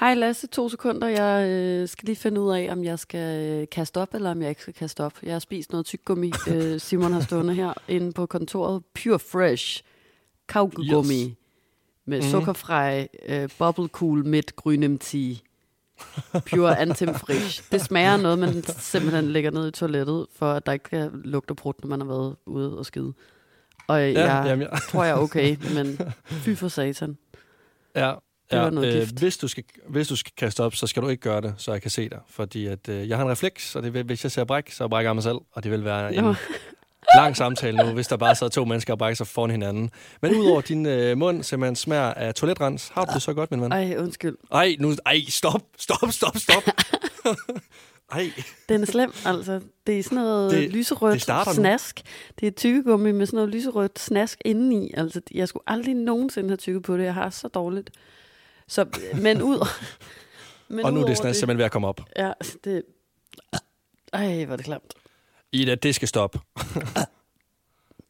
Hej Lasse, to sekunder. Jeg øh, skal lige finde ud af, om jeg skal øh, kaste op, eller om jeg ikke skal kaste op. Jeg har spist noget tyggegummi. øh, Simon har stående her inde på kontoret. Pure Fresh kaugummi yes. med mm-hmm. sukkerfrej, øh, bubble cool midt grønnem tea. Pure Antim Frisch. Det smager noget, man simpelthen lægger ned i toilettet, for at der ikke kan lugte brudt, når man har været ude og skide. Og ja, jeg jamen, ja. tror, jeg er okay, men fy for satan. Ja, det ja, var noget øh, hvis, du skal, hvis du skal kaste op, så skal du ikke gøre det, så jeg kan se dig. Fordi at, øh, jeg har en refleks, og det vil, hvis jeg ser bræk, så brækker jeg mig selv. Og det vil være en lang samtale nu, hvis der bare sidder to mennesker og brækker sig foran hinanden. Men udover din øh, mund simpelthen smager af toiletrens, har du det så godt, min ven? Ej, undskyld. Ej, nu, ej, stop, stop, stop, stop. Ej. Den er slem, altså. Det er sådan noget det, lyserødt det snask. Nu. Det er tykkegummi med sådan noget lyserødt snask indeni. Altså, jeg skulle aldrig nogensinde have tykket på det. Jeg har så dårligt. Så, men ud... men og nu er det snart simpelthen ved at komme op. Ja, det... Ej, hvor er det klamt. Ida, det skal stoppe.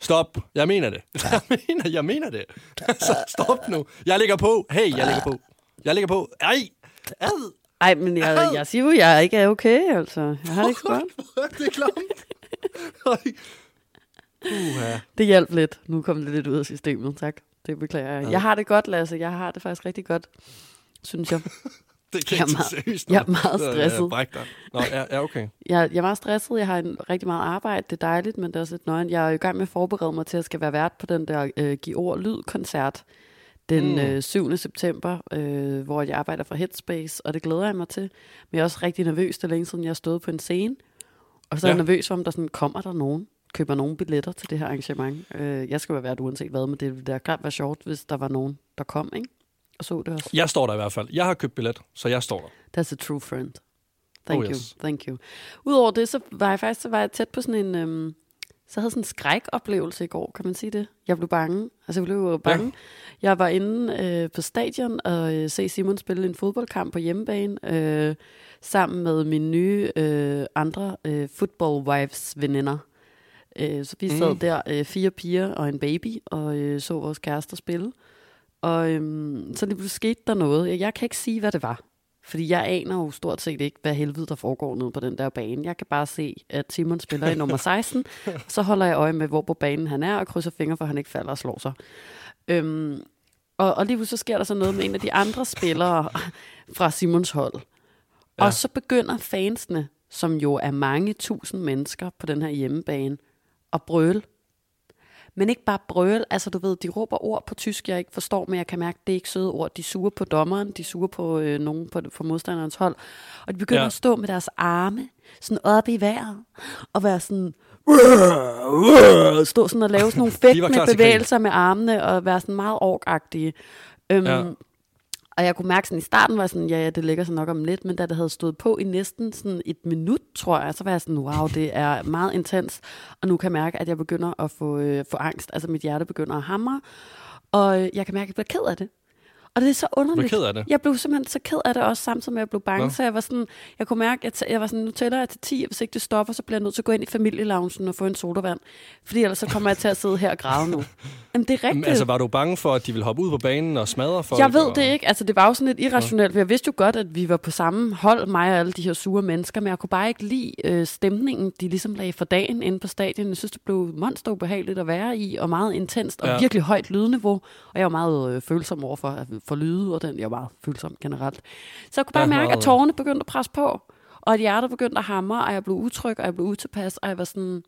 Stop. Jeg mener det. Jeg mener, jeg mener det. Så stop nu. Jeg lægger på. Hey, jeg lægger på. Jeg lægger på. Ej. Ad. Ej, men jeg, jeg siger jo, jeg ikke er okay, altså. Jeg har det ikke godt. det er klamt. Uh-huh. Det hjalp lidt. Nu kom det lidt ud af systemet, tak. Det beklager jeg. Ja. Jeg har det godt, Lasse. Jeg har det faktisk rigtig godt, synes jeg. det kan jeg, er meget, seriøst, jeg er meget stresset. Ja, Nå, ja, ja, okay. Jeg, jeg er meget stresset. Jeg har en, rigtig meget arbejde. Det er dejligt, men det er også lidt nøgen. Jeg er i gang med at forberede mig til, at jeg skal være vært på den der uh, Giv Ord Lyd-koncert den mm. øh, 7. september, øh, hvor jeg arbejder for Headspace, og det glæder jeg mig til. Men jeg er også rigtig nervøs, det er længe siden, jeg har stået på en scene. Og så er ja. jeg nervøs om, der sådan, kommer der nogen, køber nogen billetter til det her arrangement. Øh, jeg skal være vært uanset hvad, men det ville da klart være sjovt, hvis der var nogen, der kom, ikke? Og så det også. Jeg står der i hvert fald. Jeg har købt billet, så jeg står der. That's a true friend. Thank oh, you, yes. thank you. Udover det, så var jeg faktisk så var jeg tæt på sådan en... Øhm, så havde sådan en skrækoplevelse i går, kan man sige det? Jeg blev bange. Altså, jeg blev bange. Ja. Jeg var inde øh, på stadion og øh, se Simon spille en fodboldkamp på hjemmebane, øh, sammen med mine nye øh, andre øh, football wives veninder. Øh, så vi sad mm. der, øh, fire piger og en baby, og øh, så vores kærester spille. Og øh, så det skete der noget. Jeg, jeg kan ikke sige, hvad det var. Fordi jeg aner jo stort set ikke, hvad helvede der foregår nede på den der bane. Jeg kan bare se, at Simon spiller i nummer 16. så holder jeg øje med, hvor på banen han er, og krydser fingre, for han ikke falder og slår sig. Øhm, og, og lige så sker der så noget med en af de andre spillere fra Simons hold. Ja. Og så begynder fansene, som jo er mange tusind mennesker på den her hjemmebane, at brøle men ikke bare brøl, altså du ved, de råber ord på tysk, jeg ikke forstår, men jeg kan mærke, at det er ikke søde ord. De suger på dommeren, de suger på øh, nogen på, på modstanderens hold, og de begynder ja. at stå med deres arme sådan oppe i vejret, og være sådan, stå sådan og lave sådan nogle fægtende bevægelser med armene, og være sådan meget orkagtige. Øhm, ja. Og jeg kunne mærke sådan i starten, var sådan, ja, ja, det ligger så nok om lidt, men da det havde stået på i næsten sådan et minut, tror jeg, så var jeg sådan, wow, det er meget intens. Og nu kan jeg mærke, at jeg begynder at få, øh, få angst. Altså mit hjerte begynder at hamre. Og øh, jeg kan mærke, at jeg bliver ked af det. Og det er så underligt. ked af det. Jeg blev simpelthen så ked af det også, samtidig med at jeg blev bange. Nå. Så jeg var sådan, jeg kunne mærke, at jeg var sådan, nu tæller jeg til 10, og hvis ikke det stopper, så bliver jeg nødt til at gå ind i familieloungen og få en sodavand. Fordi ellers så kommer jeg til at sidde her og græde nu. Jamen, det er rigtigt. Men, altså, var du bange for, at de ville hoppe ud på banen og smadre folk? Jeg ved og... det ikke. Altså, det var jo sådan lidt irrationelt, for jeg vidste jo godt, at vi var på samme hold, mig og alle de her sure mennesker, men jeg kunne bare ikke lide øh, stemningen, de ligesom lagde for dagen inde på stadion. Jeg synes, det blev monsterubehageligt at være i, og meget intenst, og ja. virkelig højt lydniveau. Og jeg var meget øh, følsom over for, for lyde, og den, jeg var følsom generelt. Så jeg kunne bare mærke, at tårerne begyndte at presse på, og at hjertet begyndte at hamre, og jeg blev utryg, og jeg blev utilpas, og jeg var sådan,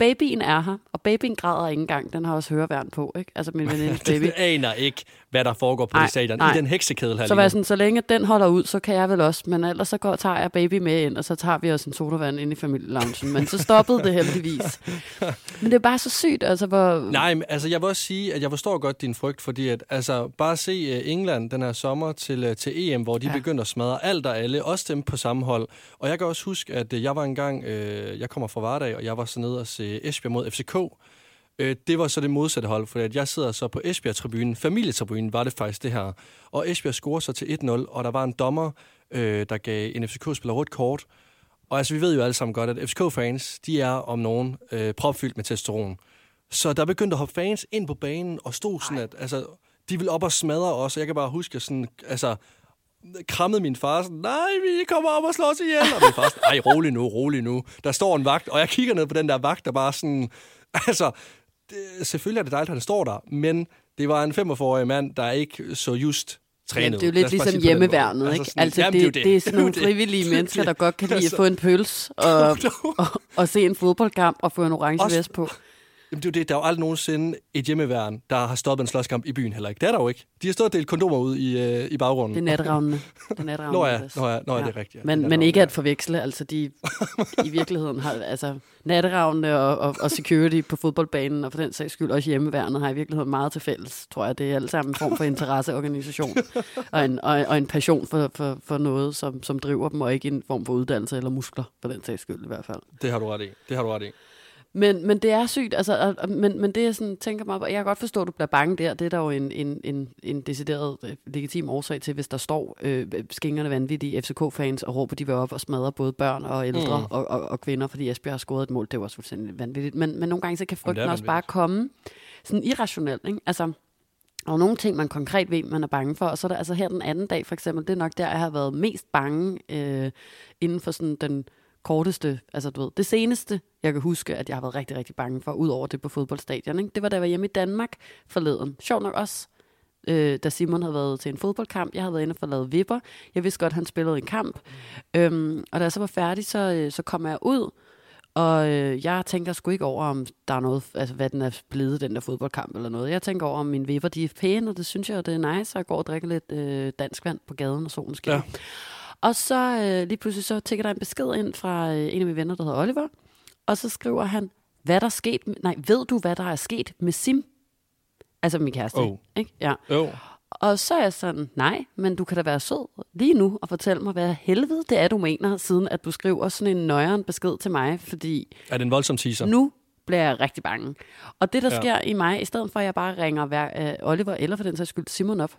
babyen er her, og babyen græder ikke engang. Den har også høreværn på, ikke? Altså min venindes baby. det aner ikke, hvad der foregår på det stadion. I den heksekedel her Så var sådan, så længe den holder ud, så kan jeg vel også. Men ellers så går, tager jeg baby med ind, og så tager vi også en sodavand ind i familieloungen. Men så stoppede det heldigvis. Men det er bare så sygt, altså hvor... Nej, men, altså jeg vil også sige, at jeg forstår godt din frygt, fordi at, altså, bare se uh, England den her sommer til, uh, til EM, hvor de ja. begynder at smadre alt og alle, også dem på samme hold. Og jeg kan også huske, at uh, jeg var engang, uh, jeg kommer fra Vardag, og jeg var så nede og se Esbjerg mod FCK, Øh, det var så det modsatte hold, for at jeg sidder så på Esbjerg-tribunen. Familietribunen var det faktisk det her. Og Esbjerg scorer så til 1-0, og der var en dommer, øh, der gav en FCK-spiller rødt kort. Og altså, vi ved jo alle sammen godt, at FCK-fans, de er om nogen øh, propfyldt med testosteron. Så der begyndte at hoppe fans ind på banen og stod sådan, Ej. at altså, de ville op og smadre os. Og jeg kan bare huske sådan, altså, krammede min far sådan, nej, vi kommer op og slår os ihjel. Og min far sådan, ej, rolig nu, rolig nu. Der står en vagt, og jeg kigger ned på den der vagt, der bare sådan, altså, det, selvfølgelig er det dejligt, at han står der, men det var en 45-årig mand, der ikke så just trænet. Ja, det er jo lidt ligesom hjemmeværnet, ikke? Altså, sådan, altså jamen, det, det, det, er sådan nogle frivillige mennesker, der godt kan lide at få en pøls og, og, og se en fodboldkamp og få en orange Også, vest på. Jamen, det er jo det. Der er jo aldrig nogensinde et hjemmeværn, der har stoppet en slåskamp i byen heller ikke. Det er der jo ikke. De har stået og delt kondomer ud i, øh, i baggrunden. Det er natravnene. Det er natravnene. Nå ja, nå ja, nå ja, det er rigtigt. Ja. Men, men ikke at forveksle. Altså, de i virkeligheden har... Altså, natteravne og, og, og security på fodboldbanen, og for den sags skyld også hjemmeværnet, har i virkeligheden meget til fælles, tror jeg. Det er alt sammen en form for interesseorganisation, og, en, og, og en passion for, for, for noget, som, som driver dem, og ikke en form for uddannelse eller muskler, for den sags skyld i hvert fald. Det har du ret i. Det har du ret i. Men, men det er sygt, altså, men, men det jeg sådan, tænker mig, jeg kan godt forstå, at du bliver bange der, det er der jo en, en, en, en decideret øh, legitim årsag til, hvis der står øh, skingerne vanvittige FCK-fans og råber, de vil op og smadre både børn og ældre mm. og, og, og, kvinder, fordi Esbjerg har scoret et mål, det var også fuldstændig vanvittigt. Men, men nogle gange så kan frygten også bare komme sådan irrationelt, ikke? Altså, og nogle ting, man konkret ved, man er bange for. Og så er der altså her den anden dag, for eksempel, det er nok der, jeg har været mest bange øh, inden for sådan den korteste, altså du ved, det seneste, jeg kan huske, at jeg har været rigtig, rigtig bange for, ud over det på fodboldstadion, ikke? det var da jeg var hjemme i Danmark forleden. Sjov nok også, øh, da Simon havde været til en fodboldkamp. Jeg havde været inde og få lavet vipper. Jeg vidste godt, at han spillede en kamp. Øhm, og da jeg så var færdig, så, øh, så kom jeg ud, og øh, jeg tænker sgu ikke over, om der er noget, altså hvad den er blevet, den der fodboldkamp eller noget. Jeg tænker over, om mine vipper, de er pæne, og det synes jeg, det er nice, at jeg går og drikker lidt øh, dansk vand på gaden, og solen skinner. Ja. Og så øh, lige pludselig så tækker der en besked ind fra øh, en af mine venner, der hedder Oliver. Og så skriver han, hvad der er sket, nej, ved du, hvad der er sket med Sim? Altså min kæreste, oh. ikke? Ja. Oh. Og så er jeg sådan, nej, men du kan da være sød lige nu og fortælle mig, hvad helvede det er, du mener, siden at du skriver sådan en nøjeren besked til mig, fordi... Er det en voldsom teaser? Nu bliver jeg rigtig bange. Og det, der ja. sker i mig, i stedet for at jeg bare ringer hver, uh, Oliver eller for den sags skyld Simon op,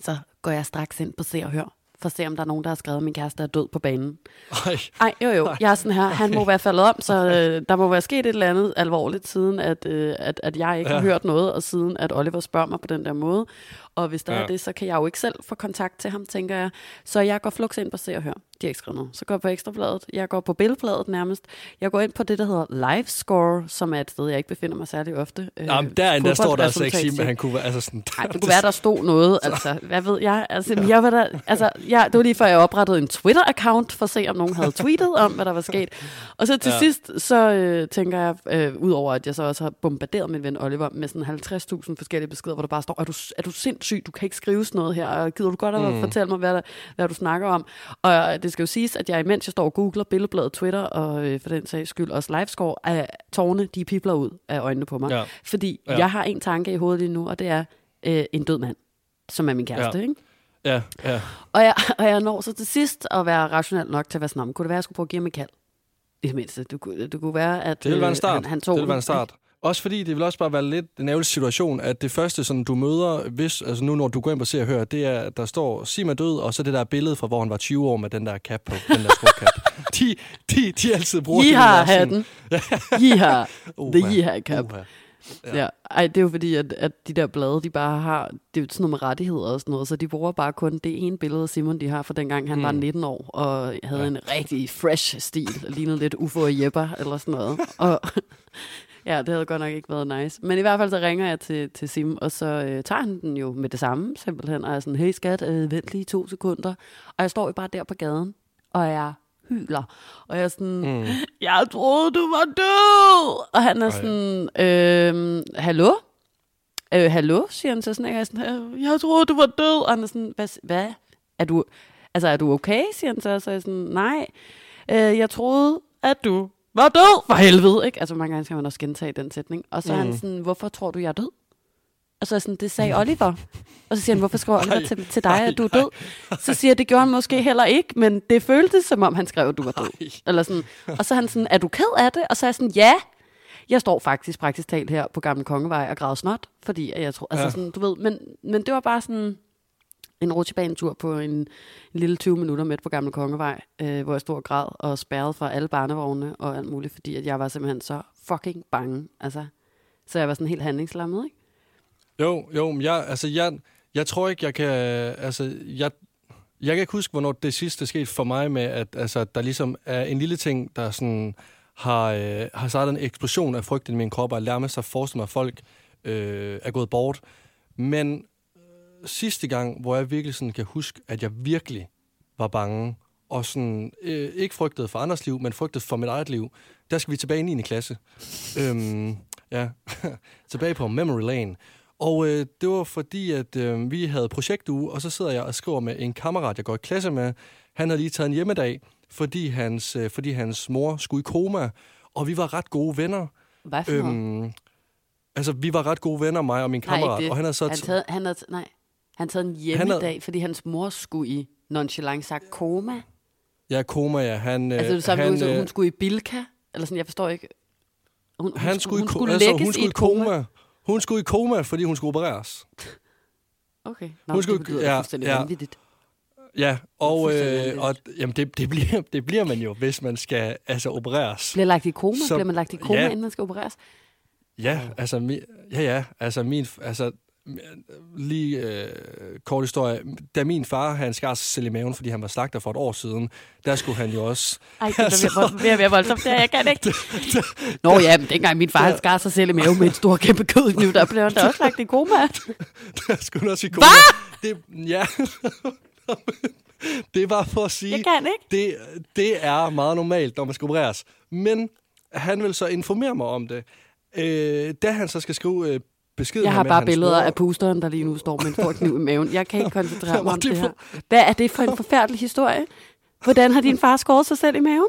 så går jeg straks ind på Se og Hør for at se, om der er nogen, der har skrevet, at min kæreste er død på banen. Ej, Ej jo jo, jeg er sådan her, han må være faldet om, så øh, der må være sket et eller andet alvorligt, siden at, øh, at, at jeg ikke ja. har hørt noget, og siden at Oliver spørger mig på den der måde. Og hvis der ja. er det, så kan jeg jo ikke selv få kontakt til ham, tænker jeg. Så jeg går flux ind på Se og Hør. De har ikke skrevet noget. Så går jeg på Ekstrabladet. Jeg går på Billedbladet nærmest. Jeg går ind på det, der hedder Livescore, som er et sted, jeg ikke befinder mig særlig ofte. Øh, Jamen, derinde, der står der altså ikke sige, at han kunne være... Altså sådan, Nej, det kunne være, der stod noget. Altså, hvad ved jeg? Altså, jeg var der, altså, jeg, det var lige før, jeg oprettede en Twitter-account, for at se, om nogen havde tweetet om, hvad der var sket. Og så til ja. sidst, så øh, tænker jeg, øh, udover at jeg så også har bombarderet min ven Oliver med sådan 50.000 forskellige beskeder, hvor der bare står, er du, er du sindssyg, du kan ikke skrive sådan noget her, og gider du godt at mm. fortælle mig, hvad, der, hvad du snakker om? Og det skal jo siges, at jeg imens jeg står og googler billedbladet Twitter, og øh, for den sags skyld også livescore, at tårne, de pipler ud af øjnene på mig. Ja. Fordi ja. jeg har en tanke i hovedet lige nu, og det er øh, en død mand, som er min kæreste, ja. ikke? Ja, ja. Og jeg, og jeg når så til sidst at være rationel nok til at være sådan, kunne det være, at jeg skulle prøve at give ham et kald? I det mindste. Det kunne, det kunne være, at det være en øh, start. Han, han tog det ville være en start. Også fordi det vil også bare være lidt en ærgerlig situation, at det første, som du møder, hvis, altså nu når du går ind og ser og hører, det er, at der står Sim er død, og så det der billede fra, hvor han var 20 år med den der cap på, den der skråkap. de, de, de altid bruger det. har hatten. I har. The har cap. Ja. ja. Ej, det er jo fordi, at, at de der blade, de bare har, det er jo sådan noget med rettigheder og sådan noget, så de bruger bare kun det ene billede af Simon, de har fra dengang han mm. var 19 år, og havde ja. en rigtig fresh stil, lignede lidt Ufo og Jepper eller sådan noget. Og Ja, det havde godt nok ikke været nice. Men i hvert fald så ringer jeg til, til Sim, og så øh, tager han den jo med det samme, simpelthen. Og jeg er sådan, hey skat, øh, vent lige to sekunder. Og jeg står jo bare der på gaden, og jeg hyler. Og jeg er sådan, mm. jeg troede, du var død! Og han er Ej. sådan, øh, hallo? Øh, hallo, siger han så sådan, jeg er sådan, jeg troede, du var død. Og han er sådan, hvad? hvad? Er du, altså, er du okay, siger han så. Så er jeg sådan, nej, øh, jeg troede, at du var død for helvede, ikke? Altså mange gange skal man også gentage den sætning. Og så mm. er han mm. sådan, hvorfor tror du, jeg er død? Og så er sådan, det sagde mm. Oliver. Og så siger han, hvorfor skriver Oliver til, til dig, at du er død? Så siger jeg, det gjorde han måske heller ikke, men det føltes, som om han skrev, at du var død. Eller sådan. Og så er han sådan, er du ked af det? Og så er jeg sådan, ja. Jeg står faktisk praktisk talt her på Gamle Kongevej og græder snot, fordi jeg tror, altså sådan, du ved, men, men det var bare sådan, en rutsjebanetur på en, en lille 20 minutter midt på Gamle Kongevej, øh, hvor jeg stod og græd og spærrede fra alle barnevogne og alt muligt, fordi at jeg var simpelthen så fucking bange. Altså, så jeg var sådan helt handlingslammet, ikke? Jo, jo, men jeg, altså, jeg, jeg tror ikke, jeg kan... Altså, jeg, Jeg kan ikke huske, hvornår det sidste skete for mig med, at altså, der ligesom er en lille ting, der sådan har, øh, har startet en eksplosion af frygt i min krop, og lærer mig sig at forestille mig, at folk øh, er gået bort. Men sidste gang, hvor jeg virkelig sådan kan huske, at jeg virkelig var bange, og sådan, øh, ikke frygtede for andres liv, men frygtede for mit eget liv, der skal vi tilbage i 9. klasse. øhm, ja, tilbage på Memory Lane. Og øh, det var fordi, at øh, vi havde projektuge, og så sidder jeg og skriver med en kammerat, jeg går i klasse med. Han havde lige taget en hjemmedag, fordi hans, øh, fordi hans mor skulle i koma, og vi var ret gode venner. Hvad for øhm, Altså, vi var ret gode venner, mig og min kammerat. Nej, og han havde så... Han taget, han havde, nej, han taget en hjemmedag, havde, fordi hans mor skulle i nonchalant sagt koma. Ja, koma, ja. Han, altså, det samme, han, hun, hun skulle i Bilka? Eller sådan, jeg forstår ikke. Hun, han hun, skulle, hun skulle altså, lægges hun skulle i koma. koma. Hun skulle i koma, fordi hun skulle opereres. Okay. Nå, hun skulle, det betyder ja, fuldstændig ja. vanvittigt. Ja, og, øh, og jamen, det, det, bliver, det bliver man jo, hvis man skal altså, opereres. Bliver lagt i koma? Så, bliver man lagt i koma, ja, inden man skal opereres? Ja, altså, mi, ja, ja, altså, min, altså lige øh, kort historie. Da min far, han skar sig selv i maven, fordi han var slagter for et år siden, der skulle han jo også... Ej, det altså, mere, mere voldsomt, det jeg kan ikke. Nå ja, men dengang min far, han skar sig selv i maven med en stor kæmpe kødkniv, der blev han da også lagt i koma. der skulle han også i koma. Hvad? Det, ja. det var for at sige... Jeg kan ikke. Det, det er meget normalt, når man skal opereres. Men han vil så informere mig om det. Øh, da han så skal skrive øh, besked Jeg har bare billeder af pusteren, der lige nu står med en stor kniv i maven. Jeg kan ikke koncentrere mig om det her. Hvad er det for en forfærdelig historie? Hvordan har din far skåret sig selv i maven?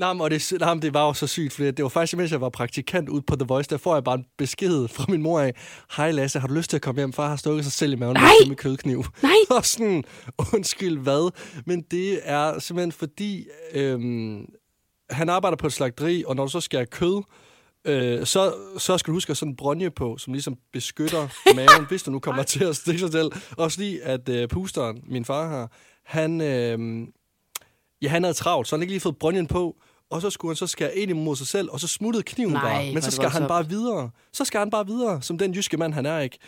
Nej, men det, nej, men det var jo så sygt, fordi det var faktisk, mens jeg var praktikant ude på The Voice, der får jeg bare en besked fra min mor af, hej Lasse, har du lyst til at komme hjem? Far har stukket sig selv i maven Nej! med kødkniv. Nej! Og sådan, undskyld hvad? Men det er simpelthen fordi, øhm, han arbejder på et slagteri, og når du så skærer kød, øh, så, så skal du huske at sådan en bronje på, som ligesom beskytter maven, hvis du nu kommer til at stikke sig selv. Også lige, at øh, pusteren, min far har, han, øh, ja, han havde travlt, så han ikke lige fået bronjen på, og så skulle han så skære ind imod sig selv, og så smuttede kniven Nej, bare. Men så skal han bare videre. Så skal han bare videre, som den jyske mand, han er ikke.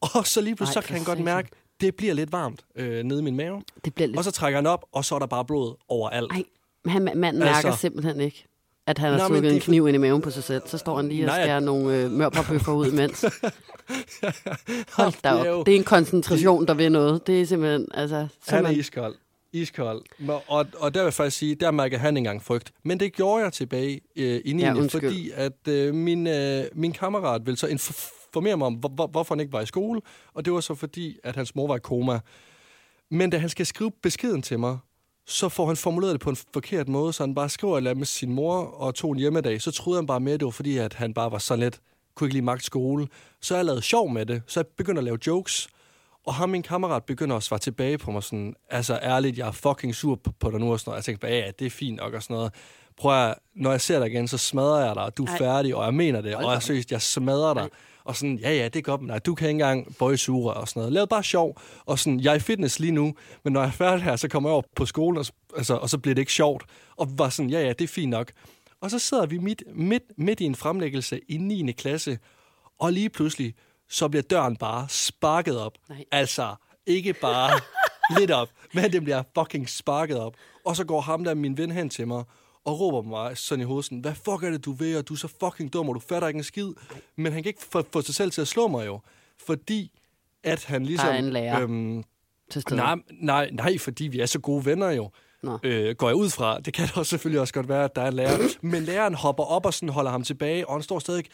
Og så lige pludselig, så kan han godt mærke, det bliver lidt varmt øh, nede i min mave. Det bliver lidt... Og så trækker han op, og så er der bare blod overalt. Nej, han, manden mærker altså, simpelthen ikke at han har stukket en kniv ind i maven på sig selv. Så står han lige og skærer nogle øh, mørparbøffer ud imens. Hold da op. Det er en koncentration, der vil noget. Det er simpelthen... Altså, simpelthen... Han er iskold. Iskold. Og, og der vil jeg faktisk sige, der mærker han engang frygt. Men det gjorde jeg tilbage øh, i 9. Ja, fordi at øh, min, øh, min kammerat ville så informere mig om, hvor, hvor, hvorfor han ikke var i skole. Og det var så fordi, at hans mor var i koma. Men da han skal skrive beskeden til mig, så får han formuleret det på en forkert måde, så han bare skriver eller med sin mor og tog en hjemmedag. Så troede han bare med, at det var fordi, at han bare var så let, kunne ikke lige magt skole. Så jeg lavet sjov med det, så jeg begynder at lave jokes. Og ham min kammerat begynder at svare tilbage på mig sådan, altså ærligt, jeg er fucking sur på, dig nu og sådan noget. Jeg tænker bare, ja, det er fint nok og sådan noget. Prøv at, når jeg ser dig igen, så smadrer jeg dig, og du er Ej. færdig, og jeg mener det, og jeg synes, jeg smadrer dig. Ej. Og sådan, ja, ja, det er godt, men nej, du kan ikke engang bøje sure og sådan noget. Lav bare sjov. Og sådan, jeg er i fitness lige nu, men når jeg er færdig her, så kommer jeg over på skolen, og, altså, og så bliver det ikke sjovt. Og var sådan, ja, ja, det er fint nok. Og så sidder vi midt, midt, midt i en fremlæggelse i 9. klasse, og lige pludselig, så bliver døren bare sparket op. Nej. Altså, ikke bare lidt op, men den bliver fucking sparket op. Og så går ham der, min ven, hen til mig, og råber mig sådan i hovedet, sådan, hvad fuck er det, du ved, og du er så fucking dum, og du fatter ikke en skid. Men han kan ikke få, sig selv til at slå mig jo, fordi at han ligesom... Der er en lærer øhm, til stede. Nej, nej, nej, fordi vi er så gode venner jo. Øh, går jeg ud fra. Det kan da også selvfølgelig også godt være, at der er en lærer. Men læreren hopper op og sådan holder ham tilbage, og han står stadig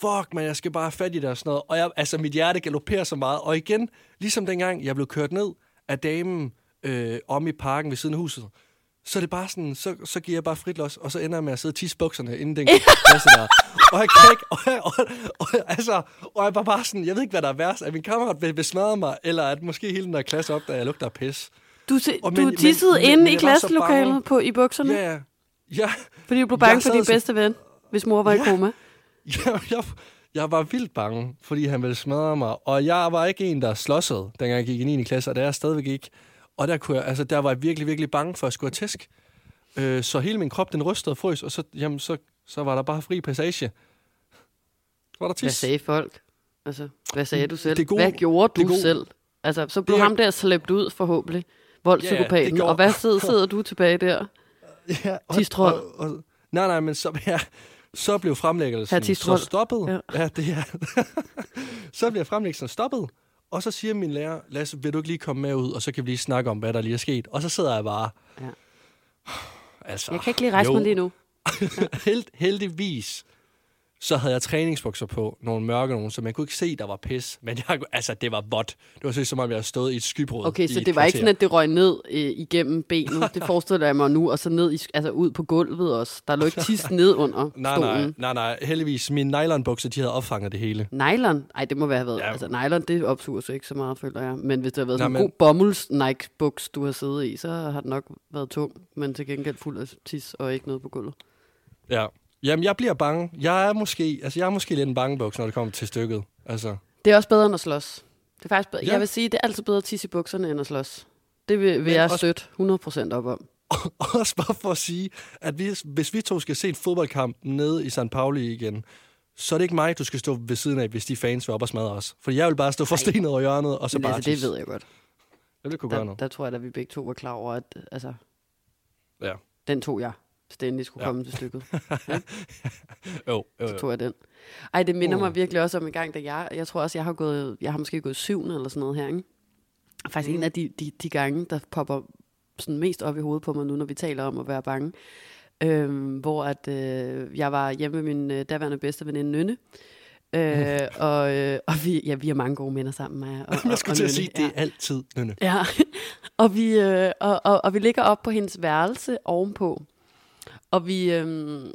fuck, man, jeg skal bare have fat i det og sådan noget. Og jeg, altså, mit hjerte galopperer så meget. Og igen, ligesom dengang, jeg blev kørt ned af damen øh, om i parken ved siden af huset, så er det bare sådan, så, så giver jeg bare frit los, og så ender jeg med at sidde og tisse bukserne inden den klasse der. Og jeg kan ikke, og, jeg, og, og, altså, og jeg var bare sådan, jeg ved ikke, hvad der er værst, at min kammerat vil, vil smadre mig, eller at måske hele den der klasse op, der jeg lugter af pis. Du, se, og, men, du tissede men, inde men, i klasselokalet på, i bukserne? Ja, ja. Fordi du blev bange for din bedste ven, hvis mor var ja, i koma? Ja, jeg, jeg var vildt bange, fordi han ville smadre mig, og jeg var ikke en, der slåsede, dengang jeg gik i 9. klasse, og det er jeg stadigvæk ikke. Og der, kunne jeg, altså, der var jeg virkelig, virkelig bange for at skulle tæsk. Øh, så hele min krop, den rystede og frøs, og så, jamen, så, så var der bare fri passage. Så var der tis. Hvad sagde folk? Altså, hvad sagde du selv? Det gode, hvad gjorde du det gode. selv? Altså, så blev det, ham der slæbt ud forhåbentlig voldspsykopaten. Ja, og hvad sidder, sidder du tilbage der? Ja, og, og, og, nej, nej, men så, ja, så blev fremlæggelsen så stoppet. Ja. ja, det er. så bliver fremlæggelsen stoppet, og så siger min lærer, Lasse, vil du ikke lige komme med ud, og så kan vi lige snakke om, hvad der lige er sket. Og så sidder jeg bare... Ja. Altså, jeg kan ikke lige rejse jo. mig lige nu. Ja. Held, heldigvis så havde jeg træningsbukser på, nogle mørke nogle, så man kunne ikke se, der var pis. Men jeg, altså, det var vådt. Det var så som om, jeg havde stået i et skybrud. Okay, så det var ikke sådan, at det røg ned øh, igennem benet. Det forestiller jeg mig nu, og så ned i, altså ud på gulvet også. Der lå ikke tis ned under nej, stolen. Nej, nej, nej. Heldigvis, mine nylonbukser, de havde opfanget det hele. Nylon? Nej, det må være været. Ja. Altså, nylon, det opsuger sig ikke så meget, føler jeg. Men hvis det har været nej, sådan en men... god bomulds Nike-buks, du har siddet i, så har det nok været tung, men til gengæld fuld af tis og ikke noget på gulvet. Ja, Jamen, jeg bliver bange. Jeg er måske, altså, jeg er måske lidt en bangebuks, når det kommer til stykket. Altså. Det er også bedre end at slås. Det er faktisk bedre. Ja. Jeg vil sige, det er altid bedre at tisse i bukserne end at slås. Det vil, vil jeg også... støtte 100% op om. også bare for at sige, at hvis, hvis vi to skal se en fodboldkamp nede i St. Pauli igen, så er det ikke mig, du skal stå ved siden af, hvis de fans vil op og smadre os. For jeg vil bare stå forstenet over hjørnet, og så bare altså, det ved jeg godt. Det vil kunne der, gøre noget. Der tror jeg, at vi begge to var klar over, at altså, ja. den tog jeg endelig skulle ja. komme til stykket. Ja? jo, jo, jo. Så tog jeg den. Ej, det minder uh. mig virkelig også om en gang, da jeg, jeg tror også, jeg har gået, jeg har måske gået syvende eller sådan noget her, ikke? Faktisk mm. en af de, de, de gange, der popper sådan mest op i hovedet på mig nu, når vi taler om at være bange. Øhm, hvor at øh, jeg var hjemme med min øh, daværende bedste veninde Nynne. Øh, og, øh, og vi, ja, vi har mange gode minder sammen med og, Jeg skulle til at sige, det er altid Nynne. Ja, og vi, øh, og, og, og vi ligger op på hendes værelse ovenpå. Og vi, øhm,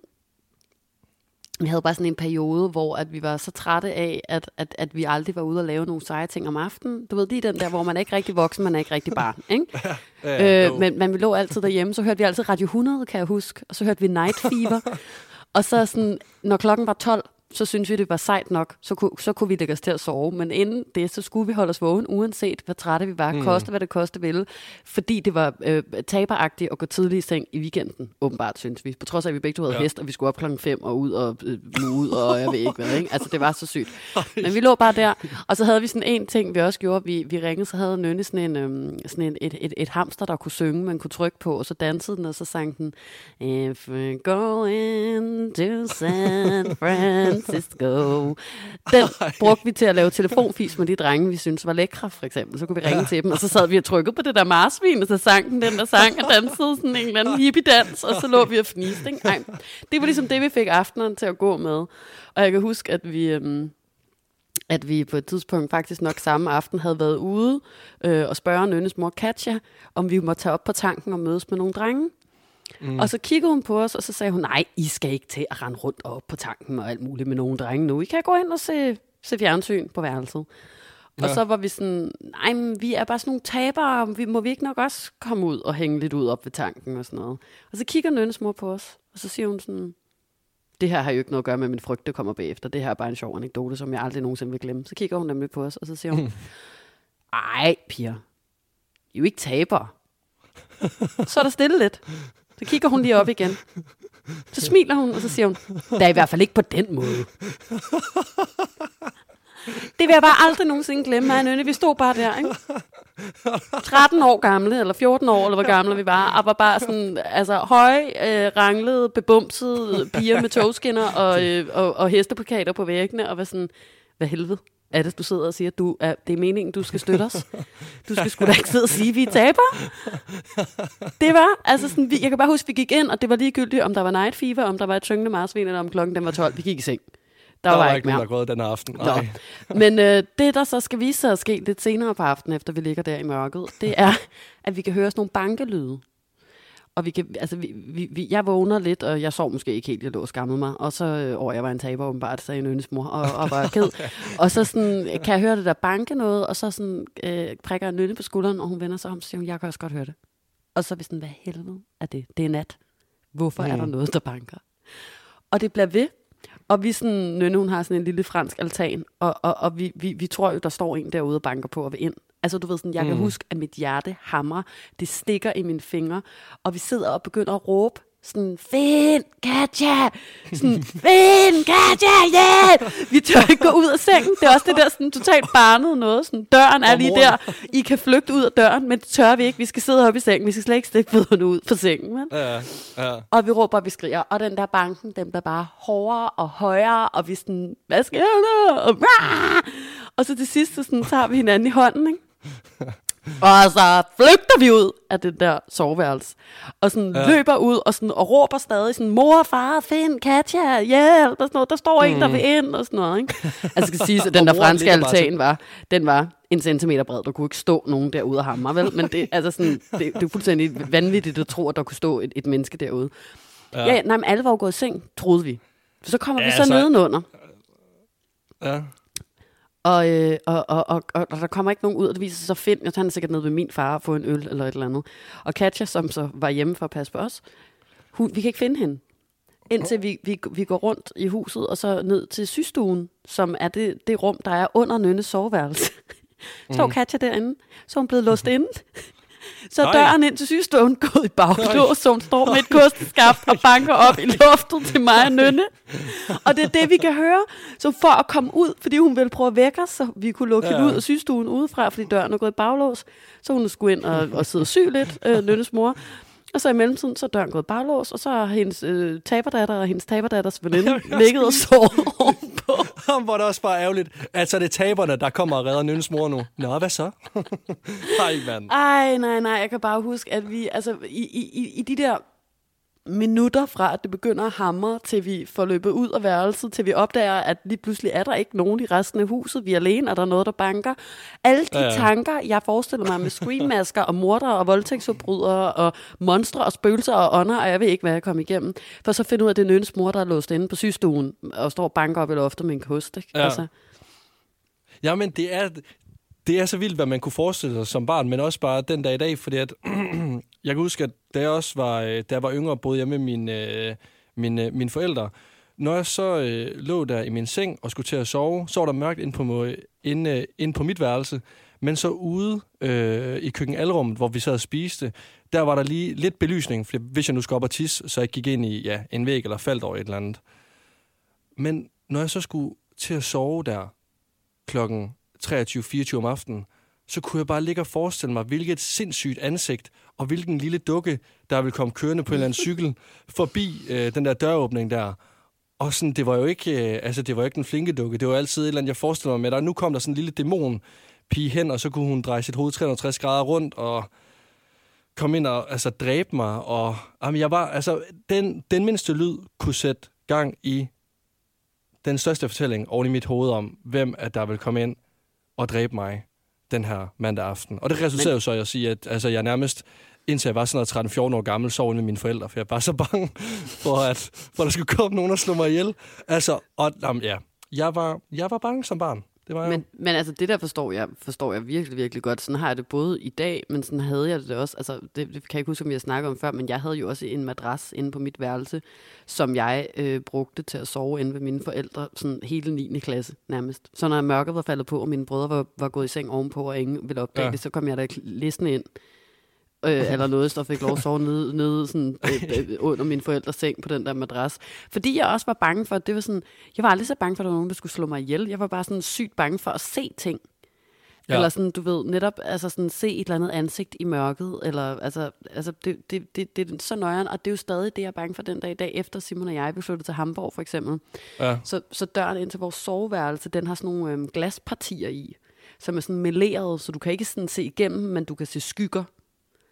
vi havde bare sådan en periode, hvor at vi var så trætte af, at, at, at vi aldrig var ude og lave nogle seje ting om aftenen. Du ved, er den der, hvor man er ikke rigtig voksen, man er ikke rigtig barn. Ikke? ja, ja, øh, men, men vi lå altid derhjemme, så hørte vi altid Radio 100, kan jeg huske. Og så hørte vi Night Fever. og så sådan, når klokken var 12, så synes vi, det var sejt nok. Så kunne, så kunne vi lægge os til at sove. Men inden det, så skulle vi holde os vågen, uanset hvor trætte vi var. Mm. Koste, hvad det koste ville. Fordi det var øh, taberagtigt at gå tidligt i seng i weekenden, åbenbart, synes vi. På trods af, at vi begge to havde ja. hest, og vi skulle op klokken 5 og ud og øh, ud, og jeg ved ikke hvad. Ikke? Altså, det var så sygt. Men vi lå bare der. Og så havde vi sådan en ting, vi også gjorde. Vi, vi ringede, så havde Nynne sådan, en, øh, sådan en, et, et, et hamster, der kunne synge, man kunne trykke på, og så dansede den, og så sang den If we're going to San Francisco den brugte vi til at lave telefonfis med de drenge, vi synes var lækre, for eksempel. Så kunne vi ringe ja. til dem, og så sad vi og trykkede på det der marsvin, og så sang den den der sang, og dansede sådan en eller anden hippie-dans, og så lå vi og fniste. Ikke? Ej, det var ligesom det, vi fik aftenen til at gå med. Og jeg kan huske, at vi... Øhm, at vi på et tidspunkt faktisk nok samme aften havde været ude øh, og spørge Nynnes mor Katja, om vi måtte tage op på tanken og mødes med nogle drenge. Mm. Og så kiggede hun på os, og så sagde hun, nej, I skal ikke til at rende rundt op på tanken og alt muligt med nogle drenge nu. I kan gå ind og se, se fjernsyn på værelset. Ja. Og så var vi sådan, nej, men vi er bare sådan nogle tabere, vi, må vi ikke nok også komme ud og hænge lidt ud op ved tanken og sådan noget. Og så kigger Nynnes mor på os, og så siger hun sådan, det her har jo ikke noget at gøre med min frygt, der kommer bagefter. Det her er bare en sjov anekdote, som jeg aldrig nogensinde vil glemme. Så kigger hun nemlig på os, og så siger hun, ej, piger, I er jo ikke tabere. så er der stille lidt. Så kigger hun lige op igen. Så smiler hun, og så siger hun, der er i hvert fald ikke på den måde. Det vil jeg bare aldrig nogensinde glemme, mig Vi stod bare der, ikke? 13 år gamle, eller 14 år, eller hvor gamle vi var, og var bare sådan, altså høje, øh, ranglede, bebumsede piger med togskinner og, øh, og, og hesteplakater på væggene, og var sådan, hvad helvede? Er det, du sidder og siger, at du er, det er meningen, du skal støtte os? Du skal sgu da ikke sidde og sige, at vi er taber. Det var, altså sådan, vi, jeg kan bare huske, at vi gik ind, og det var ligegyldigt, om der var night fever, om der var et tyngende marsvin, eller om klokken den var 12. Vi gik i seng. Der, der var, var ikke nogen, der gået den aften. Nå. Men øh, det, der så skal vise sig at ske lidt senere på aftenen, efter vi ligger der i mørket, det er, at vi kan høre sådan nogle bankelyde. Og vi kan, altså, vi, vi, vi, jeg vågner lidt, og jeg sov måske ikke helt, jeg lå og skammede mig. Og så, øh, over jeg var en taber åbenbart, sagde en mor, og, og var ked. og så sådan, kan jeg høre det der banke noget, og så sådan, øh, prikker jeg Nynne på skulderen, og hun vender sig om, og siger hun, jeg kan også godt høre det. Og så er vi sådan, hvad helvede er det? Det er nat. Hvorfor mm. er der noget, der banker? Og det bliver ved, og vi sådan, Nynne, hun har sådan en lille fransk altan, og, og, og vi, vi, vi tror jo, der står en derude og banker på og vil ind. Altså du ved sådan, jeg mm. kan huske, at mit hjerte hamrer, det stikker i mine fingre, og vi sidder og begynder at råbe sådan, find Katja! Sådan, find Katja, yeah! Vi tør ikke gå ud af sengen. Det er også det der sådan totalt barnet noget. Sådan, døren er lige der. I kan flygte ud af døren, men det tør vi ikke. Vi skal sidde oppe i sengen. Vi skal slet ikke stikke fødderne ud fra sengen. Men. Ja, ja. Og vi råber, og vi skriger. Og den der banken, den bliver bare hårdere og højere. Og vi sådan, hvad sker der? Og, og så til sidst, så sådan, tager vi hinanden i hånden, ikke? Og så flygter vi ud af det der soveværelse. Og sådan ja. løber ud og, sådan, og råber stadig sådan, mor, far, find Katja, hjælp, og sådan noget. Der står mm. en, der vil ind, og sådan noget. Ikke? Altså skal sige, at den der franske altan var, den var en centimeter bred. Der kunne ikke stå nogen derude af hammer, vel? Men det, altså sådan, det, det er fuldstændig vanvittigt at tro, at der kunne stå et, et menneske derude. Ja, ja nej, men alle var jo gået i seng, troede vi. Så kommer ja, vi så altså, nedenunder. Ja. Og, øh, og, og, og, og, der kommer ikke nogen ud, og det viser sig så Finn, jeg tager han sikkert ned ved min far og få en øl eller et eller andet. Og Katja, som så var hjemme for at passe på os, hun, vi kan ikke finde hende. Indtil vi, vi, vi går rundt i huset, og så ned til systuen, som er det, det rum, der er under Nynnes soveværelse. Så mm. Katja derinde, så er hun blevet låst inde. Så er døren ind til sygestuen gået i baglås, så hun står med et kosteskaft og banker op i luftet til mig og Nynne. Og det er det, vi kan høre. Så for at komme ud, fordi hun ville prøve at vække os, så vi kunne lukke ja. hende ud af sygestuen udefra, fordi døren er gået i baglås, så hun skulle ind og, og sidde og sy lidt, øh, Nynnes mor. Og så i mellemtiden, så er døren gået baglås, og så har hendes øh, taberdatter og hendes taberdatters veninde ligget og sovet ovenpå. Hvor det også bare ærgerligt. Altså, det er taberne, der kommer og redder Nynnes mor nu. Nå, hvad så? nej, mand. Ej, nej, nej. Jeg kan bare huske, at vi, altså, i, i, i de der minutter fra, at det begynder at hamre, til vi får løbet ud af værelset, til vi opdager, at lige pludselig er der ikke nogen i resten af huset. Vi er alene, og der er noget, der banker. Alle de ja, ja. tanker, jeg forestiller mig med screammasker og morder og voldtægtsforbrydere og monstre og spøgelser og ånder, og jeg ved ikke, hvad jeg kommer igennem. For så finder ud af, at det er Nøns mor, der er låst inde på sygestuen og står og banker op i loftet med en kost. Ikke? Ja. Altså. Ja, men det er, det er så vildt, hvad man kunne forestille sig som barn, men også bare den dag i dag, fordi at, jeg kan huske, at da jeg også var, øh, da jeg var yngre, boede jeg med mine, øh, mine, øh, mine forældre. Når jeg så øh, lå der i min seng og skulle til at sove, så var der mørkt inde på, inde, inde på mit værelse. Men så ude øh, i køkkenalrummet, hvor vi sad og spiste, der var der lige lidt belysning, for hvis jeg nu skulle op og tisse, så jeg gik ind i ja, en væg eller faldt over et eller andet. Men når jeg så skulle til at sove der klokken 23-24 om aftenen, så kunne jeg bare ligge og forestille mig, hvilket sindssygt ansigt, og hvilken lille dukke, der ville komme kørende på en eller anden cykel, forbi øh, den der døråbning der. Og sådan, det var jo ikke, øh, altså, det var ikke den flinke dukke, det var altid et eller andet, jeg forestiller mig med, der nu kom der sådan en lille dæmon pige hen, og så kunne hun dreje sit hoved 360 grader rundt, og komme ind og altså, dræbe mig. Og, jamen, jeg var, altså, den, den mindste lyd kunne sætte gang i den største fortælling oven i mit hoved om, hvem at der vil komme ind og dræbe mig den her mandag aften. Og det resulterer Men... jo så i at sige, at altså, jeg nærmest indtil jeg var sådan noget 13-14 år gammel, sov med mine forældre, for jeg var så bange for, at, for at der skulle komme nogen og slå mig ihjel. Altså, og, jamen, ja, jeg var, jeg var bange som barn. Det var men, men altså, det der forstår jeg, forstår jeg virkelig, virkelig godt. Sådan har jeg det både i dag, men sådan havde jeg det også. Altså, det, det kan jeg ikke huske, om jeg snakkede om før, men jeg havde jo også en madras inde på mit værelse, som jeg øh, brugte til at sove inde ved mine forældre, sådan hele 9. klasse nærmest. Så når mørket var faldet på, og mine brødre var, var gået i seng ovenpå, og ingen ville opdage ja. det, så kom jeg da listende ind øh, eller noget, så fik lov at sove nede, nede sådan, øh, øh, under min forældres seng på den der madras. Fordi jeg også var bange for, at det var sådan, jeg var aldrig så bange for, at der var nogen, der skulle slå mig ihjel. Jeg var bare sådan sygt bange for at se ting. Ja. Eller sådan, du ved, netop altså sådan, se et eller andet ansigt i mørket. Eller, altså, altså det, det, det, det er så nøjeren, og det er jo stadig det, jeg er bange for den dag i dag, efter Simon og jeg blev flyttet til Hamburg, for eksempel. Ja. Så, så døren ind til vores soveværelse, den har sådan nogle øhm, glaspartier i, som er sådan meleret, så du kan ikke sådan se igennem, men du kan se skygger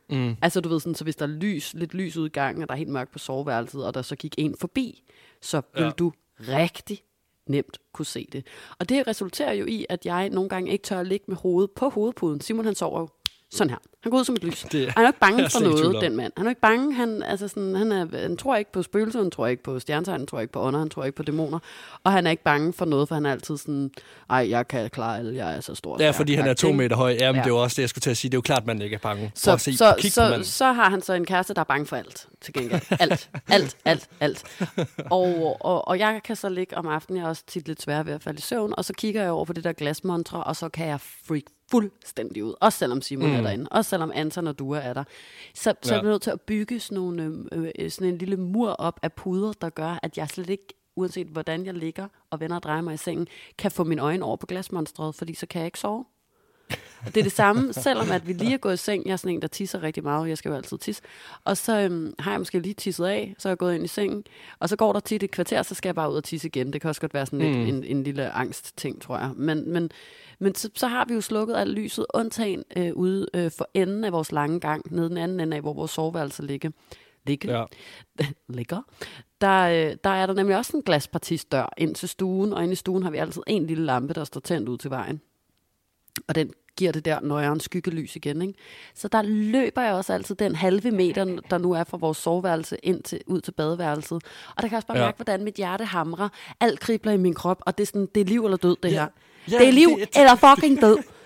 Mm. Altså du ved sådan, så hvis der er lys, lidt lys ud i gangen, og der er helt mørkt på soveværelset, og der så gik en forbi, så vil ja. du rigtig nemt kunne se det. Og det resulterer jo i, at jeg nogle gange ikke tør at ligge med hovedet på hovedpuden. Simon han sover jo sådan her. Han går ud som et lys. Det, han er ikke bange for noget, den mand. Han er ikke bange. Han, altså sådan, han, er, han tror ikke på spøgelser, han tror ikke på stjernetegn, han tror ikke på ånder, han tror ikke på dæmoner. Og han er ikke bange for noget, for han er altid sådan, ej, jeg kan klare alle, jeg er så stor. Ja, fordi han er to meter høj. Jamen, ja. det er jo også det, jeg skulle til at sige. Det er jo klart, man ikke er bange. Så, at se, så, så, så har han så en kæreste, der er bange for alt, til gengæld. Alt, alt, alt, alt. Og, og, og jeg kan så ligge om aftenen, jeg er også tit lidt svær ved at falde i søvn, og så kigger jeg over på det der glasmontre, og så kan jeg freak fuldstændig ud. Også selvom Simon mm. er derinde. Også selvom Anton og Dua er der. Så, så ja. er vi nødt til at bygge sådan, nogle, øh, øh, sådan en lille mur op af puder, der gør, at jeg slet ikke uanset hvordan jeg ligger og vender og drejer mig i sengen, kan få min øjne over på glasmonstret, fordi så kan jeg ikke sove. Og det er det samme, selvom at vi lige er gået i seng. Jeg er sådan en, der tisser rigtig meget. Jeg skal jo altid tisse. Og så øhm, har jeg måske lige tisset af, så er jeg gået ind i sengen. Og så går der tit et kvarter, så skal jeg bare ud og tisse igen. Det kan også godt være sådan mm. en, en lille angst-ting, tror jeg. Men, men, men så, så har vi jo slukket alt lyset, undtagen øh, ude øh, for enden af vores lange gang, nede den anden ende af, hvor vores soveværelse ligger ligge, ja. ligger, der, øh, der er der nemlig også en glaspartistør ind til stuen, og inde i stuen har vi altid en lille lampe, der står tændt ud til vejen. Og den giver det der nøjeren skyggelys igen. Ikke? Så der løber jeg også altid den halve meter, der nu er fra vores soveværelse ind til, ud til badeværelset. Og der kan jeg også bare ja. mærke, hvordan mit hjerte hamrer. Alt kribler i min krop, og det er, sådan, det er liv eller død, det ja. her. Ja, det er liv det, eller fucking død.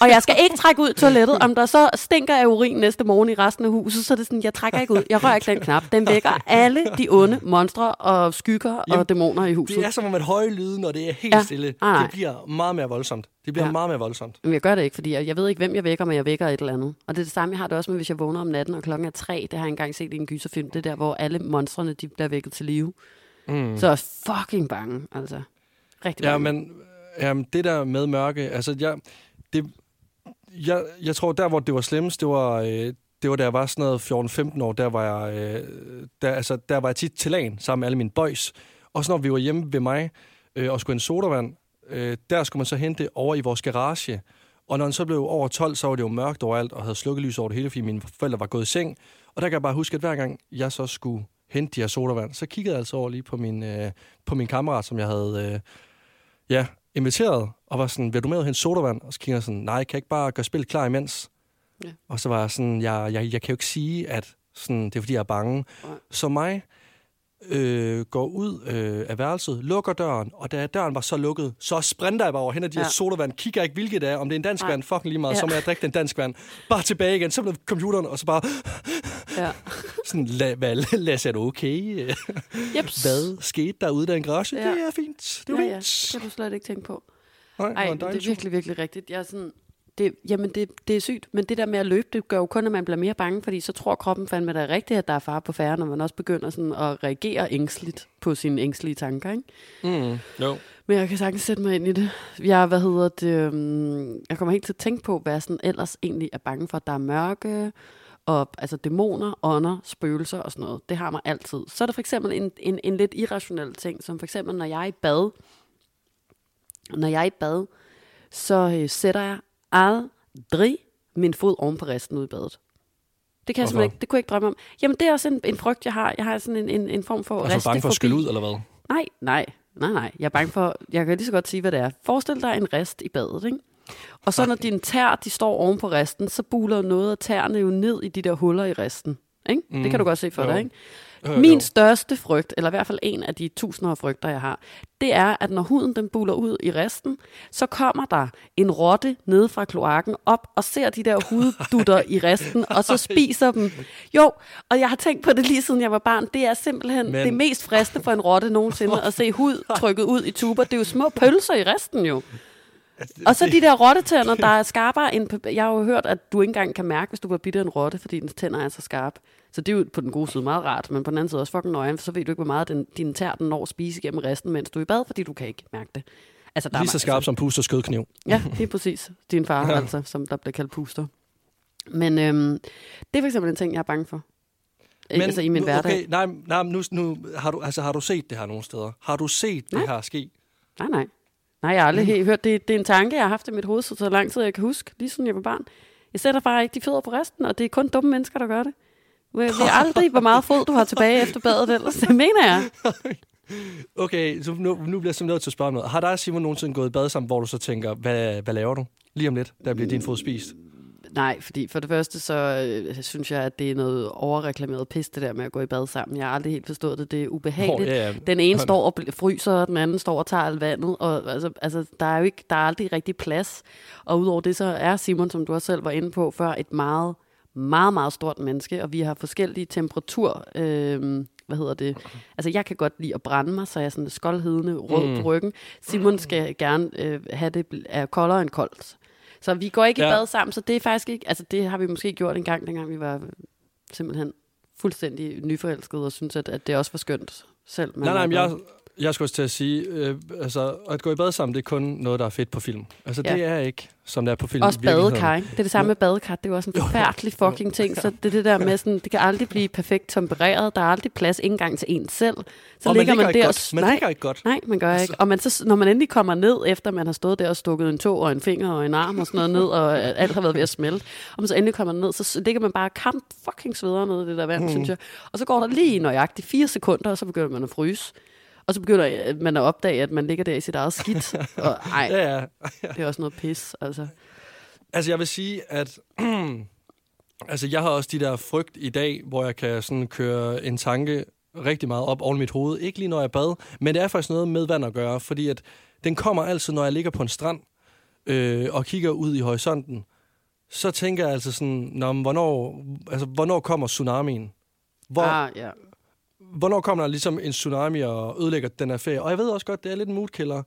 Og jeg skal ikke trække ud toilettet. Om der så stinker af urin næste morgen i resten af huset, så er det sådan, jeg trækker ikke ud. Jeg rører ikke den knap. Den vækker alle de onde monstre og skygger Jamen, og dæmoner i huset. Det er som om et høje lyde, når det er helt ja. stille. Ah, det bliver meget mere voldsomt. Det bliver ja. meget mere voldsomt. Men jeg gør det ikke, fordi jeg, jeg ved ikke, hvem jeg vækker, men jeg vækker et eller andet. Og det er det samme, jeg har det også med, hvis jeg vågner om natten, og klokken er tre. Det har jeg engang set i en gyserfilm. Det der, hvor alle monstrene de bliver vækket til live. Mm. Så er fucking bange, altså. Rigtig bange. Ja, men jamen, det der med mørke, altså jeg, det, jeg, jeg tror, der hvor det var slemmest, det var, øh, det var da jeg var sådan noget 14-15 år, der var jeg, øh, der, altså, der var jeg tit til lagen sammen med alle mine boys. Og så når vi var hjemme ved mig øh, og skulle en sodavand, øh, der skulle man så hente over i vores garage. Og når den så blev over 12, så var det jo mørkt overalt og havde slukket lys over det hele, fordi mine forældre var gået i seng. Og der kan jeg bare huske, at hver gang jeg så skulle hente de her sodavand, så kiggede jeg altså over lige på min, øh, på min kammerat, som jeg havde øh, ja, inviteret, og var sådan, vil du med og hente sodavand? Og så kigger jeg sådan, nej, kan jeg ikke bare gøre spillet klar imens? Ja. Og så var jeg sådan, jeg, jeg, jeg kan jo ikke sige, at sådan, det er fordi, jeg er bange. Ja. Så mig øh, går ud øh, af værelset, lukker døren, og da døren var så lukket, så sprinter jeg bare over hen af de ja. her sodavand, kigger ikke, hvilket det er, om det er en dansk vand, fucking lige meget, ja. så må jeg drikke den dansk vand. Bare tilbage igen, blev computeren, og så bare... Ja. sådan, la, hvad, Lasse, er okay? Jeps. Hvad skete der ude i den garage? Ja. Det er fint. Det er ja, fint. Ja. Det har du slet ikke tænkt på. Nej, Ej, det er virkelig, virkelig rigtigt. Jeg er sådan, det, jamen det, det er sygt, men det der med at løbe, det gør jo kun, at man bliver mere bange, fordi så tror kroppen fandme, at det er rigtigt, at der er far på færre, når man også begynder sådan at reagere ængstligt på sine ængstlige tanker, ikke? Mm, jo. Men jeg kan sagtens sætte mig ind i det. Jeg, hvad hedder det, um, jeg kommer helt til at tænke på, hvad jeg sådan ellers egentlig er bange for. Der er mørke, og altså dæmoner, ånder, spøgelser og sådan noget. Det har mig altid. Så er der for eksempel en, en, en lidt irrationel ting, som for eksempel, når jeg er i bad, når jeg er i bad, så øh, sætter jeg aldrig min fod oven på resten ud i badet. Det kan jeg ikke, det kunne jeg ikke drømme om. Jamen, det er også en, en frygt, jeg har. Jeg har sådan en, en, en form for Altså bange for at skylle ud, eller hvad? Nej, nej, nej, nej. Jeg er bange for, jeg kan lige så godt sige, hvad det er. Forestil dig en rest i badet, ikke? Og så når dine tær, de står oven på resten, så buler noget af tæerne jo ned i de der huller i resten. Ikke? Mm. Det kan du mm. godt se for jo. dig, ikke? Øh, Min jo. største frygt, eller i hvert fald en af de tusinder af frygter, jeg har, det er, at når huden den buler ud i resten, så kommer der en rotte ned fra kloakken op og ser de der huddutter i resten, og så spiser dem. Jo, og jeg har tænkt på det lige siden jeg var barn. Det er simpelthen Men... det mest friste for en rotte nogensinde at se hud trykket ud i tuber. Det er jo små pølser i resten jo. Og så de der rottetænder, der er skarpere end... Jeg har jo hørt, at du ikke engang kan mærke, hvis du var bidt af en rotte, fordi dens tænder er så skarpe. Så det er jo på den gode side meget rart, men på den anden side også fucking nøje, for så ved du ikke, hvor meget den, din tær den når at spise gennem resten, mens du er i bad, fordi du kan ikke mærke det. Altså, der Lige så skarp altså, som puster skødkniv. Ja, det er præcis. Din far, ja. altså, som der bliver kaldt puster. Men øhm, det er for eksempel en ting, jeg er bange for. Men, altså i min nu, hverdag. Okay, nej, nej nu, nu har, du, altså, har du set det her nogle steder? Har du set nej. det her ske? Nej, nej. Nej, jeg har aldrig mm. hørt det. Det er en tanke, jeg har haft i mit hoved så, så lang tid, jeg kan huske, lige siden jeg var barn. Jeg sætter bare ikke de fødder på resten, og det er kun dumme mennesker, der gør det. Jeg ved aldrig, hvor meget fod du har tilbage efter badet ellers. Det mener jeg. Okay, så nu, nu bliver jeg simpelthen nødt til at spørge noget. Har der Simon nogensinde gået i bad sammen, hvor du så tænker, hvad, hvad laver du? Lige om lidt, der bliver din fod spist. Nej, fordi for det første, så øh, synes jeg, at det er noget overreklameret pis, det der med at gå i bad sammen. Jeg har aldrig helt forstået det. Det er ubehageligt. Oh, ja, ja. Den ene står og fryser, og den anden står og tager alt vandet. Og, altså, altså, der er jo ikke, der er aldrig rigtig plads. Og udover det, så er Simon, som du også selv var inde på før, et meget meget, meget stort menneske, og vi har forskellige temperatur, øh, hvad hedder det? Altså, jeg kan godt lide at brænde mig, så jeg er sådan skoldhedende rød mm. på ryggen. Simon skal gerne øh, have det er koldere end koldt. Så vi går ikke ja. i bad sammen, så det er faktisk ikke... Altså, det har vi måske gjort en gang, dengang vi var simpelthen fuldstændig nyforelskede, og synes, at, at det også var skønt selv. Nej, nej, men jeg, jeg skulle også til at sige, øh, altså, at gå i bad sammen, det er kun noget, der er fedt på film. Altså, ja. det er ikke, som det er på film. Også badekar, ikke? Det er det samme med badekar. Det er jo også en forfærdelig fucking ting. Så det er det der med sådan, det kan aldrig blive perfekt tempereret. Der er aldrig plads ikke engang til en selv. Så og ligger man, man der godt. Man nej, ligger ikke godt. Nej, man gør ikke. Og man så, når man endelig kommer ned, efter man har stået der og stukket en tog og en finger og en arm og sådan noget ned, og alt har været ved at smelte, og man så endelig kommer ned, så ligger man bare kamp fucking sveder ned i det der vand, mm. synes jeg. Og så går der lige nøjagtigt fire sekunder, og så begynder man at fryse. Og så begynder man at opdage, at man ligger der i sit eget skidt. Og ej, ja, ja. det er også noget pis, altså. Altså, jeg vil sige, at... altså, jeg har også de der frygt i dag, hvor jeg kan sådan køre en tanke rigtig meget op oven mit hoved. Ikke lige når jeg bad, men det er faktisk noget med vand at gøre, fordi at den kommer altid, når jeg ligger på en strand øh, og kigger ud i horisonten. Så tænker jeg altså sådan, Nå, hvornår, altså, hvornår kommer tsunamien? Hvor, ah, ja hvornår kommer der ligesom en tsunami og ødelægger den her ferie? Og jeg ved også godt, det er lidt en moodkiller,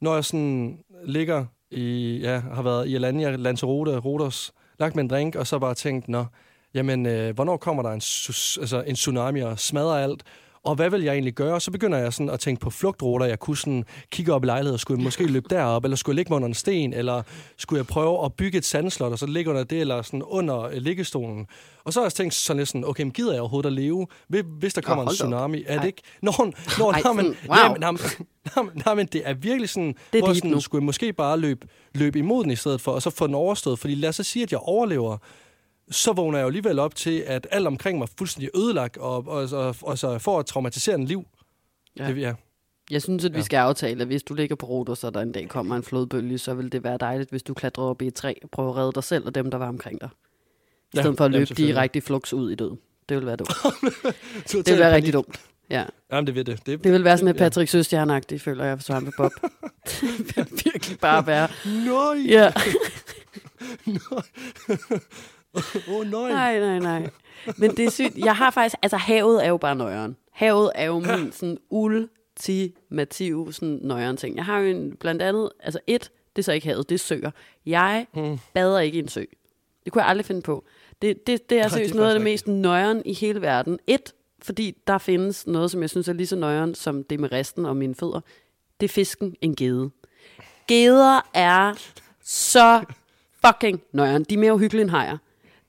når jeg sådan ligger i, ja, har været i Alanya, Lanzarote, Rodos, lagt med en drink, og så bare tænkt, nå, jamen, øh, hvornår kommer der en, altså, en tsunami og smadrer alt? Og hvad vil jeg egentlig gøre? Så begynder jeg sådan at tænke på flugtruter. Jeg kunne sådan kigge op i lejligheden, skulle jeg måske løbe derop, eller skulle jeg ligge mig under en sten, eller skulle jeg prøve at bygge et sandslot, og så ligge under det, eller sådan under øh, liggestolen. Og så har jeg tænkt sådan lidt sådan, okay, men gider jeg overhovedet at leve, hvis der kommer oh, en tsunami? Er det ikke? Nå, nå, Ej, men, wow. jamen, nej, nej, nej, men det er virkelig sådan, det er hvor sådan, skulle jeg måske bare løbe, løbe imod den i stedet for, og så få den overstået. Fordi lad os så sige, at jeg overlever, så vågner jeg jo alligevel op til, at alt omkring mig fuldstændig ødelagt, og, og, og, og så får et traumatiserende liv. Ja. Det, ja. Jeg synes, at vi ja. skal aftale, at hvis du ligger på Rodos, og der en dag kommer en flodbølge, så vil det være dejligt, hvis du klatrer op i et træ og prøver at redde dig selv og dem, der var omkring dig. I ja, stedet for at løbe direkte flux ud i døden. Det vil være dumt. det vil være rigtig dumt. Ja. Jamen, det vil det. Det, det vil være sådan et Patrick ja. Søstjernagtigt, føler jeg, for Svampe Bob. det vil virkelig bare være... Nej! Ja. Nej. oh, nej. Nej, nej, nej. Men det er sygt. Jeg har faktisk... Altså, havet er jo bare nøjeren. Havet er jo min sådan ultimative sådan nøjeren ting. Jeg har jo en, blandt andet... Altså, et, det er så ikke havet, det er søer. Jeg hmm. bader ikke i en sø. Det kunne jeg aldrig finde på. Det, det, det er seriøst noget af det mest nøjeren i hele verden. Et, fordi der findes noget, som jeg synes er lige så nøjeren som det med resten og mine fødder. Det er fisken en gede. Geder er så fucking nøjeren. De er mere uhyggelige end hajer.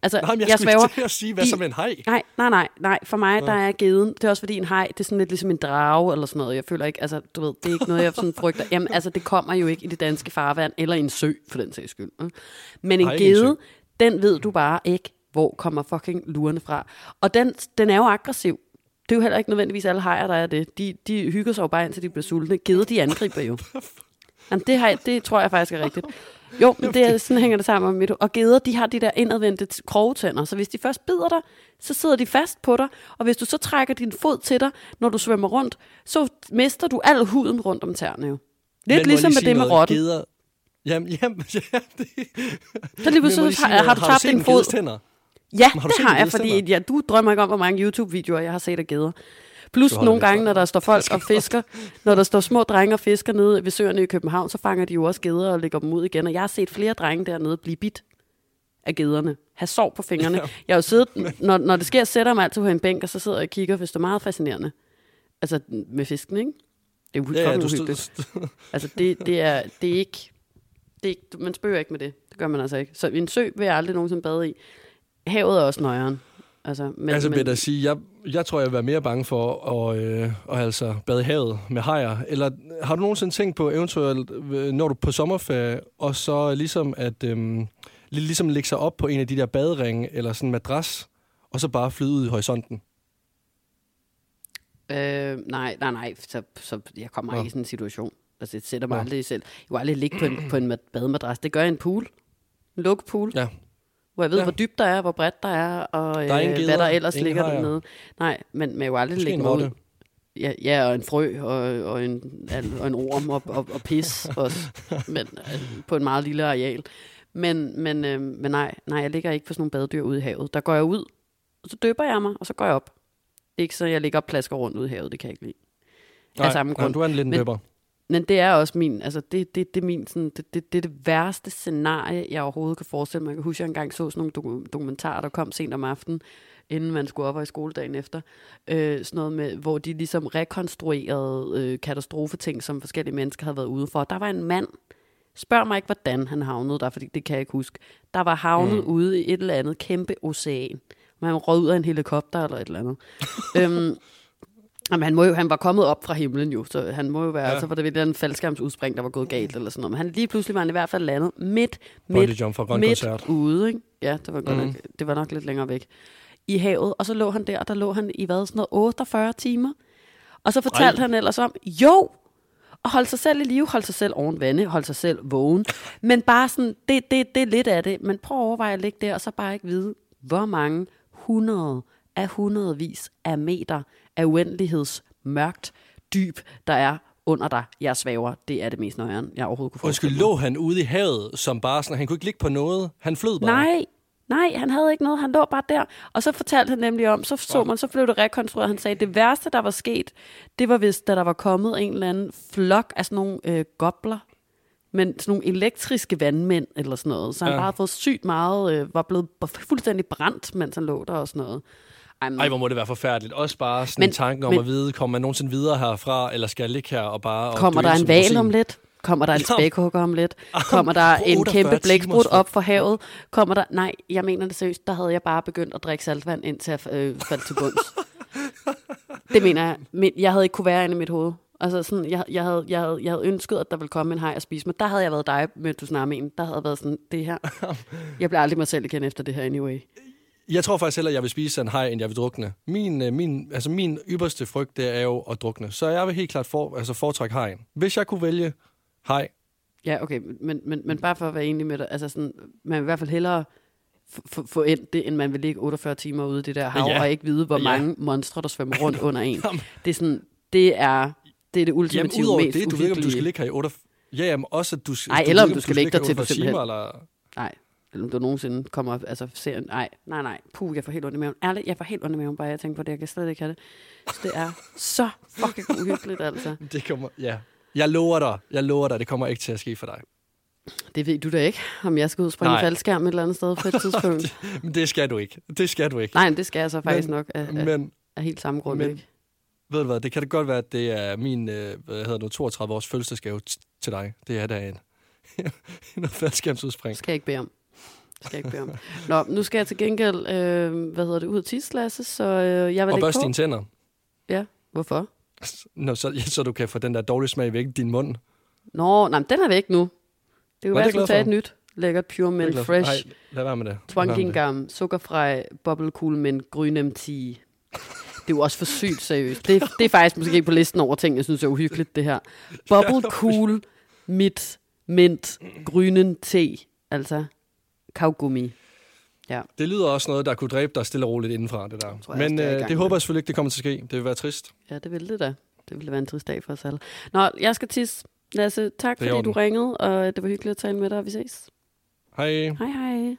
Altså, Nej, jeg, jeg svæver, til at sige, hvad de, som en hej. Nej, nej, nej, nej. For mig, ja. der er geden. Det er også fordi en hej, det er sådan lidt ligesom en drage eller sådan noget. Jeg føler ikke, altså, du ved, det er ikke noget, jeg sådan frygter. Jamen, altså, det kommer jo ikke i det danske farvand, eller i en sø, for den sags skyld. Men en Hej, gede, en den ved du bare ikke, hvor kommer fucking lurene fra. Og den, den er jo aggressiv. Det er jo heller ikke nødvendigvis alle hajer, der er det. De, de hygger sig jo bare indtil de bliver sultne. Gede, de angriber jo. Jamen, det, har, det tror jeg faktisk er rigtigt. Jo, men det er, sådan hænger det sammen med Og geder, de har de der indadvendte krogetænder, så hvis de først bider dig, så sidder de fast på dig, og hvis du så trækker din fod til dig, når du svømmer rundt, så mister du al huden rundt om tæerne jo. Lidt ligesom med det med rotten. Geder... Jamen, jamen, ja, det... Så lige pludselig har, har du tabt din fod. Ja, har det har jeg, fordi ja, du drømmer ikke om, hvor mange YouTube-videoer, jeg har set af geder. Plus nogle gange, når der står folk og fisker, når der står små drenge og fisker nede ved søerne i København, så fanger de jo også geder og lægger dem ud igen. Og jeg har set flere drenge dernede blive bit af gederne. Have sov på fingrene. Jeg har jo siddet, når, når det sker, sætter mig altid på en bænk, og så sidder jeg og kigger, hvis det er meget fascinerende. Altså med fisken, ikke? Det er jo ja, ja, uhyggeligt. altså det, det, er, det er ikke... Det er ikke, man spørger ikke med det. Det gør man altså ikke. Så en sø vil jeg aldrig nogensinde bade i. Havet er også nøjeren. Altså, men, altså vil jeg sige, jeg, jeg tror, jeg vil være mere bange for at, øh, at altså bade i havet med hajer. Eller har du nogensinde tænkt på eventuelt, øh, når du er på sommerferie, og så ligesom at øh, ligesom lægge sig op på en af de der baderinge, eller sådan en madras, og så bare flyde ud i horisonten? Øh, nej, nej, nej. Så, så jeg kommer ikke i sådan en situation. Altså, jeg sætter mig ja. aldrig selv. Jeg vil aldrig ligge på en, på en bademadras. Det gør jeg i en pool. En lukket pool. Ja hvor jeg ved, ja. hvor dybt der er, hvor bredt der er, og der er øh, hvad der ellers ligger har, dernede. Nej, men, men jeg vil aldrig Måske lægge noget Ja, ja, og en frø, og, og, en, og en orm, og, og, og pis også, men, øh, på en meget lille areal. Men, men, øh, men nej, nej, jeg ligger ikke på sådan nogle badedyr ude i havet. Der går jeg ud, og så døber jeg mig, og så går jeg op. Ikke så jeg ligger og plasker rundt ude i havet, det kan jeg ikke lide. Nej, af samme grund. du er en lille døber. Men det er også min, altså det, det, det er min, sådan, det, det, det er det værste scenarie, jeg overhovedet kan forestille mig. Jeg kan huske, at jeg engang så sådan nogle dokumentarer, der kom sent om aftenen, inden man skulle op og i skoledagen efter. Øh, sådan noget med, hvor de ligesom rekonstruerede øh, katastrofeting, som forskellige mennesker havde været ude for. Der var en mand, spørg mig ikke, hvordan han havnede der, fordi det kan jeg ikke huske. Der var havnet mm. ude i et eller andet kæmpe ocean. Man rød ud af en helikopter eller et eller andet. øhm, Jamen, han, må jo, han var kommet op fra himlen jo, så han må jo være, ja. altså var det ved den faldskærmsudspring, der var gået galt eller sådan noget. Men han lige pludselig var han i hvert fald landet midt, midt, midt ude, ikke? Ja, det var, godt mm. nok, det var nok lidt længere væk i havet, og så lå han der, og der lå han i hvad, sådan noget 48 timer. Og så fortalte Ej. han ellers om, jo, og holde sig selv i live, holde sig selv oven vande, holde sig selv vågen. Men bare sådan, det, det, det er lidt af det. Men prøv at overveje at ligge der, og så bare ikke vide, hvor mange hundrede af hundredvis af meter af uendelighedsmørkt dyb, der er under dig. Jeg svæver. Det er det mest nøjeren, jeg overhovedet kunne få. Undskyld, lå han ude i havet, som bare sådan, han kunne ikke ligge på noget? Han flød bare? Nej, Nej, han havde ikke noget. Han lå bare der. Og så fortalte han nemlig om, så så man, så blev det rekonstrueret. Han sagde, at det værste, der var sket, det var hvis, da der var kommet en eller anden flok af sådan nogle øh, gobler, men sådan nogle elektriske vandmænd eller sådan noget. Så han ja. bare havde fået sygt meget, øh, var blevet fuldstændig brændt, mens han lå der og sådan noget. Men, Ej, hvor må det være forfærdeligt. Også bare sådan men, tanken om men, at vide, kommer man nogensinde videre herfra, eller skal jeg ligge her og bare... Kommer der en val om lidt? Kommer der en spækhugger om lidt? Kommer der en kæmpe blæksprut op for havet? Kommer der... Nej, jeg mener det seriøst. Der havde jeg bare begyndt at drikke saltvand, indtil jeg øh, faldt til bunds. det mener jeg. Men jeg havde ikke kunne være inde i mit hoved. Altså sådan, jeg, jeg, havde, jeg, havde, jeg havde ønsket, at der ville komme en hej og spise mig. Der havde jeg været dig med tsunamien. Der havde været sådan, det her. Jeg bliver aldrig mig selv igen efter det her anyway. Jeg tror faktisk heller, at jeg vil spise en hej, end jeg vil drukne. Min, øh, min, altså min ypperste frygt, det er jo at drukne. Så jeg vil helt klart for, altså foretrække hajen. Hvis jeg kunne vælge hej. Ja, okay, men, men, men bare for at være enig med dig, altså sådan, man vil i hvert fald hellere få ind det, end man vil ligge 48 timer ude i det der hav, ja. og ikke vide, hvor ja. mange monstre, der svømmer rundt under en. Det er sådan, det er det, er det ultimative jamen, mest det, du ved ikke, om du skal ligge her i 48... Ja, jamen også, at du, Nej, eller om du, du skal ligge der til du simpelthen... Timer, eller... Nej, om du nogensinde kommer altså ser, nej, nej, nej, puh, jeg får helt ondt i maven. Ærligt, jeg får helt ondt i maven, bare jeg tænker på det, jeg kan slet ikke have det. Så det er så fucking uhyggeligt, altså. Det kommer, ja. Jeg lover dig, jeg lover dig, det kommer ikke til at ske for dig. Det ved du da ikke, om jeg skal ud og springe Nej. faldskærm et eller andet sted på et tidspunkt. men det skal du ikke. Det skal du ikke. Nej, det skal jeg så faktisk men, nok af, men, af helt samme grund, men, ikke? Ved du hvad, det kan det godt være, at det er min øh, hvad hedder det, 32 års fødselsdagsgave til dig. Det er da en, en faldskærmsudspring. Skal jeg ikke bede om. Skal jeg ikke bede om. Nå, nu skal jeg til gengæld, øh, hvad hedder det, ud af tidsklasse, så øh, jeg vil Og børste dine tænder. Ja, hvorfor? Nå, så, ja, så du kan få den der dårlige smag væk i din mund. Nå, nej, den er væk nu. Det er jo være, tage et nyt lækkert Pure Mint Fresh. Nej, lad være med det. Twangingam, sukkerfri, bubble cool mint, grøn tea. Det er jo også for sygt seriøst. Det, det er faktisk måske på listen over ting, jeg synes er uhyggeligt, det her. Bubble cool, mit, mint, grynen te. Altså, kaugummi. Ja. Det lyder også noget, der kunne dræbe dig stille og roligt indenfra, det der. Tror Men det, øh, det håber jeg selvfølgelig ikke, det kommer til at ske. Det vil være trist. Ja, det vil det da. Det ville være en trist dag for os alle. Nå, jeg skal tisse. Lasse, tak fordi du ringede, og det var hyggeligt at tale med dig. Vi ses. Hej. Hej, hej.